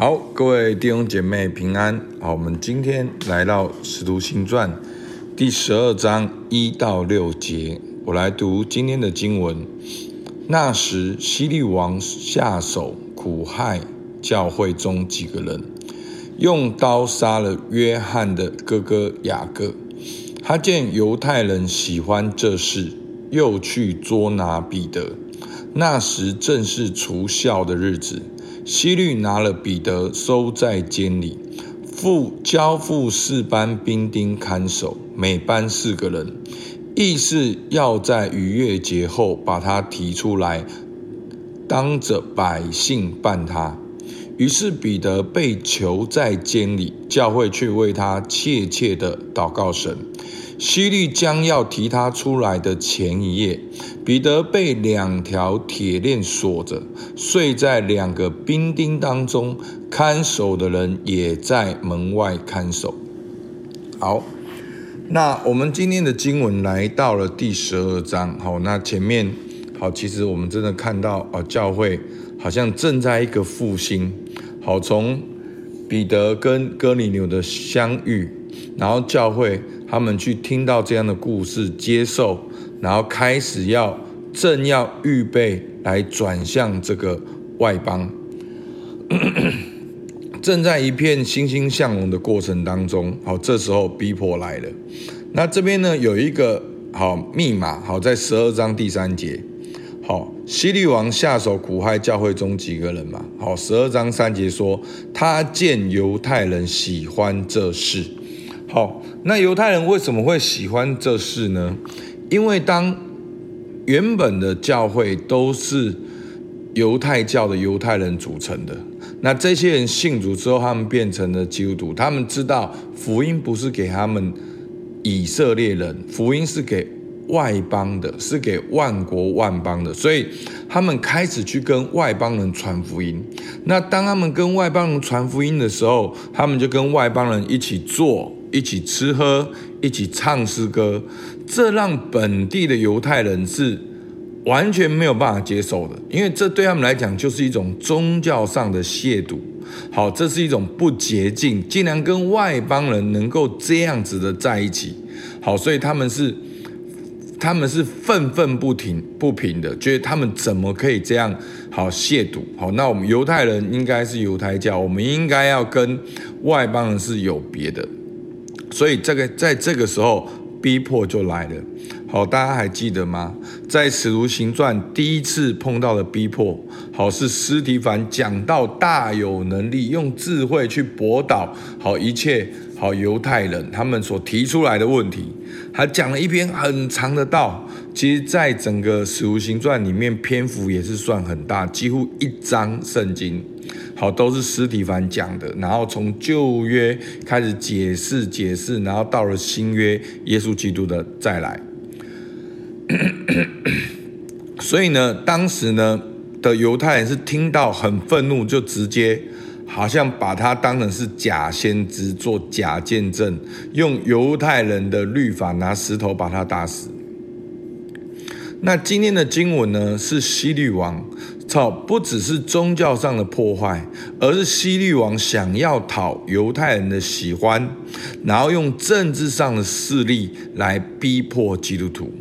好，各位弟兄姐妹平安。好，我们今天来到《使徒行传》第十二章一到六节，我来读今天的经文。那时，希律王下手苦害教会中几个人，用刀杀了约翰的哥哥雅各。他见犹太人喜欢这事，又去捉拿彼得。那时正是除酵的日子。希律拿了彼得，收在监里，付交付四班兵丁看守，每班四个人，意是要在逾越节后把他提出来，当着百姓办他。于是彼得被囚在监里，教会却为他切切地祷告神。希律将要提他出来的前一夜，彼得被两条铁链锁着，睡在两个兵丁当中，看守的人也在门外看守。好，那我们今天的经文来到了第十二章。好，那前面好，其实我们真的看到啊，教会好像正在一个复兴。好，从彼得跟哥尼流的相遇，然后教会。他们去听到这样的故事，接受，然后开始要正要预备来转向这个外邦，正在一片欣欣向荣的过程当中。好，这时候逼迫来了。那这边呢，有一个好密码，好，在十二章第三节，好，希律王下手苦害教会中几个人嘛。好，十二章三节说，他见犹太人喜欢这事。好，那犹太人为什么会喜欢这事呢？因为当原本的教会都是犹太教的犹太人组成的，那这些人信主之后，他们变成了基督徒。他们知道福音不是给他们以色列人，福音是给外邦的，是给万国万邦的。所以他们开始去跟外邦人传福音。那当他们跟外邦人传福音的时候，他们就跟外邦人一起做。一起吃喝，一起唱诗歌，这让本地的犹太人是完全没有办法接受的，因为这对他们来讲就是一种宗教上的亵渎。好，这是一种不洁净，竟然跟外邦人能够这样子的在一起。好，所以他们是他们是愤愤不停不平的，觉得他们怎么可以这样好亵渎？好，那我们犹太人应该是犹太教，我们应该要跟外邦人是有别的。所以这个在这个时候逼迫就来了。好，大家还记得吗？在使徒行传第一次碰到的逼迫，好，是司提凡讲到大有能力，用智慧去驳倒好一切好犹太人他们所提出来的问题。他讲了一篇很长的道，其实在整个使徒行传里面篇幅也是算很大，几乎一章圣经。好，都是司提凡讲的，然后从旧约开始解释解释，然后到了新约，耶稣基督的再来。所以呢，当时呢的犹太人是听到很愤怒，就直接好像把他当成是假先知，做假见证，用犹太人的律法拿石头把他打死。那今天的经文呢，是希律王。操，不只是宗教上的破坏，而是希律王想要讨犹太人的喜欢，然后用政治上的势力来逼迫基督徒。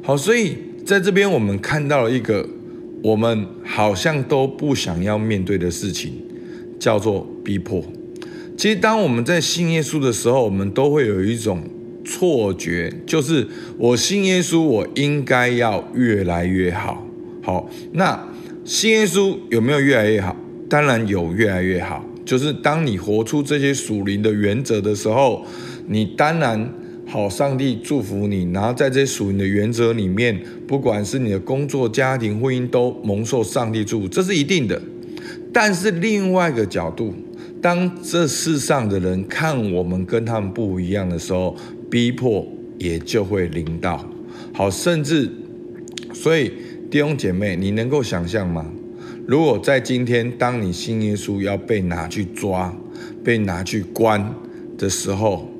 好，所以在这边我们看到了一个我们好像都不想要面对的事情，叫做逼迫。其实当我们在信耶稣的时候，我们都会有一种错觉，就是我信耶稣，我应该要越来越好。好，那。信耶稣有没有越来越好？当然有越来越好。就是当你活出这些属灵的原则的时候，你当然好，上帝祝福你。然后在这些属灵的原则里面，不管是你的工作、家庭、婚姻，都蒙受上帝祝福，这是一定的。但是另外一个角度，当这世上的人看我们跟他们不一样的时候，逼迫也就会临到。好，甚至所以。弟兄姐妹，你能够想象吗？如果在今天，当你信耶稣要被拿去抓、被拿去关的时候，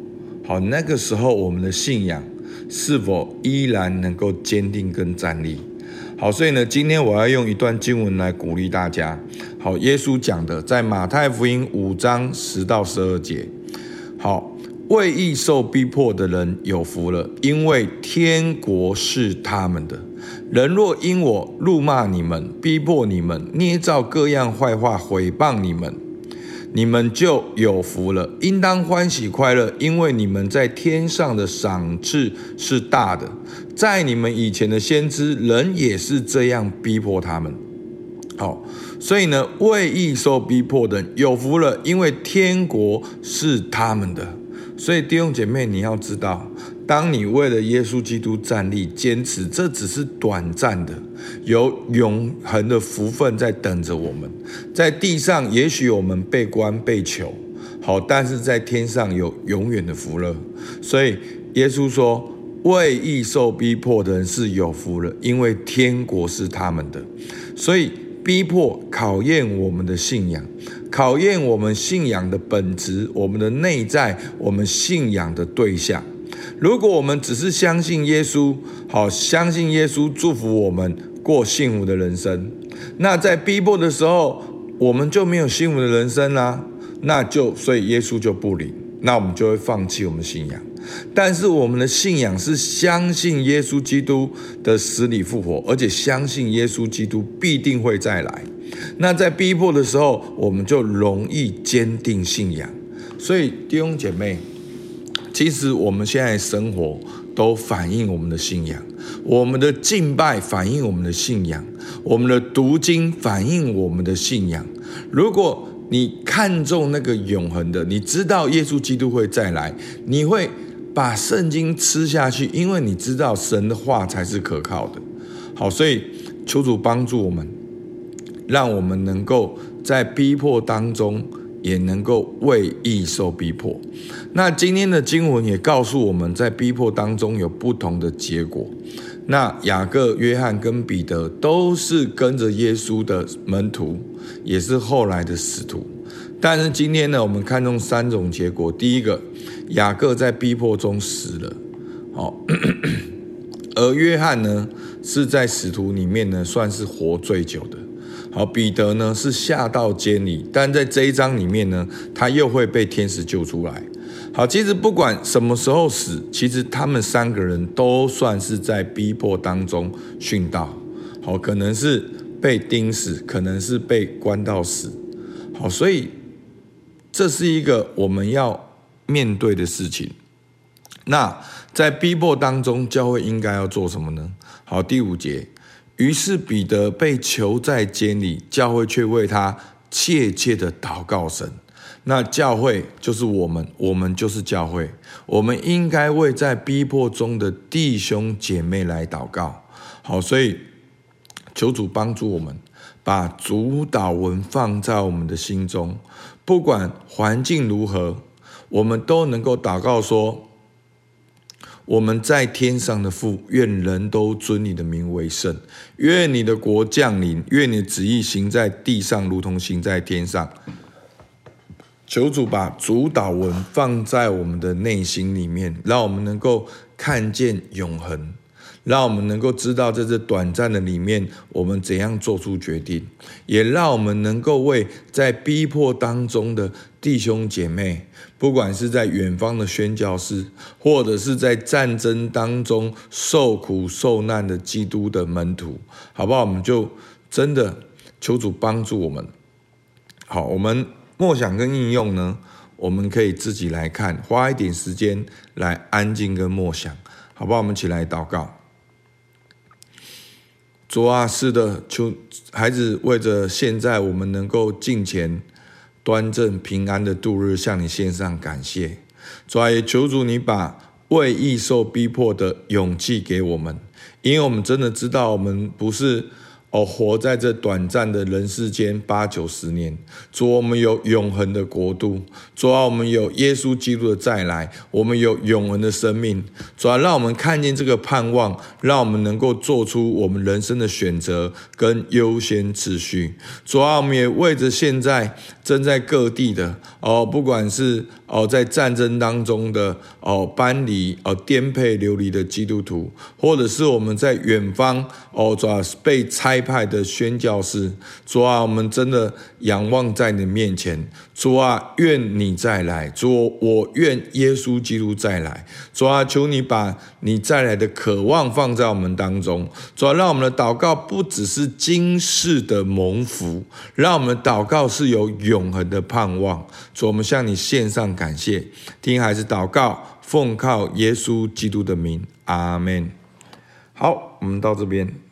好，那个时候我们的信仰是否依然能够坚定跟站立？好，所以呢，今天我要用一段经文来鼓励大家。好，耶稣讲的，在马太福音五章十到十二节。好，为义受逼迫的人有福了，因为天国是他们的。人若因我怒骂你们、逼迫你们、捏造各样坏话毁谤你们，你们就有福了，应当欢喜快乐，因为你们在天上的赏赐是大的。在你们以前的先知，人也是这样逼迫他们。好，所以呢，为义受逼迫的人有福了，因为天国是他们的。所以弟兄姐妹，你要知道，当你为了耶稣基督站立、坚持，这只是短暂的，有永恒的福分在等着我们。在地上，也许我们被关、被囚，好，但是在天上有永远的福乐。所以耶稣说，为义受逼迫的人是有福了，因为天国是他们的。所以。逼迫考验我们的信仰，考验我们信仰的本质，我们的内在，我们信仰的对象。如果我们只是相信耶稣，好，相信耶稣祝福我们过幸福的人生，那在逼迫的时候，我们就没有幸福的人生啦。那就所以耶稣就不灵，那我们就会放弃我们信仰。但是我们的信仰是相信耶稣基督的死里复活，而且相信耶稣基督必定会再来。那在逼迫的时候，我们就容易坚定信仰。所以弟兄姐妹，其实我们现在生活都反映我们的信仰，我们的敬拜反映我们的信仰，我们的读经反映我们的信仰。如果你看重那个永恒的，你知道耶稣基督会再来，你会。把圣经吃下去，因为你知道神的话才是可靠的。好，所以求主帮助我们，让我们能够在逼迫当中也能够为义受逼迫。那今天的经文也告诉我们在逼迫当中有不同的结果。那雅各、约翰跟彼得都是跟着耶稣的门徒，也是后来的使徒。但是今天呢，我们看中三种结果。第一个。雅各在逼迫中死了，好，而约翰呢是在使徒里面呢算是活最久的，好，彼得呢是下到监里，但在这一章里面呢，他又会被天使救出来。好，其实不管什么时候死，其实他们三个人都算是在逼迫当中殉道，好，可能是被钉死，可能是被关到死，好，所以这是一个我们要。面对的事情，那在逼迫当中，教会应该要做什么呢？好，第五节，于是彼得被囚在监里，教会却为他切切的祷告神。那教会就是我们，我们就是教会，我们应该为在逼迫中的弟兄姐妹来祷告。好，所以求主帮助我们，把主导文放在我们的心中，不管环境如何。我们都能够祷告说：“我们在天上的父，愿人都尊你的名为圣。愿你的国降临，愿你的旨意行在地上，如同行在天上。”求主把主导文放在我们的内心里面，让我们能够看见永恒。让我们能够知道，在这短暂的里面，我们怎样做出决定，也让我们能够为在逼迫当中的弟兄姐妹，不管是在远方的宣教士，或者是在战争当中受苦受难的基督的门徒，好不好？我们就真的求主帮助我们。好，我们默想跟应用呢，我们可以自己来看，花一点时间来安静跟默想，好不好？我们一起来祷告。主啊，是的，求孩子为着现在我们能够进前、端正、平安的度日，向你献上感谢。主啊，也求主你把为易受逼迫的勇气给我们，因为我们真的知道，我们不是。哦，活在这短暂的人世间八九十年，主，我们有永恒的国度；主啊，我们有耶稣基督的再来，我们有永恒的生命。主啊，让我们看见这个盼望，让我们能够做出我们人生的选择跟优先次序。主啊，我们也为着现在正在各地的哦，不管是哦在战争当中的哦搬离哦颠沛流离的基督徒，或者是我们在远方哦主啊被拆。派的宣教士。主啊，我们真的仰望在你面前。主啊，愿你再来。主，我愿耶稣基督再来。主啊，求你把你再来的渴望放在我们当中。主啊，让我们的祷告不只是今世的蒙福，让我们祷告是有永恒的盼望。主，我们向你献上感谢。听孩子祷告，奉靠耶稣基督的名，阿门。好，我们到这边。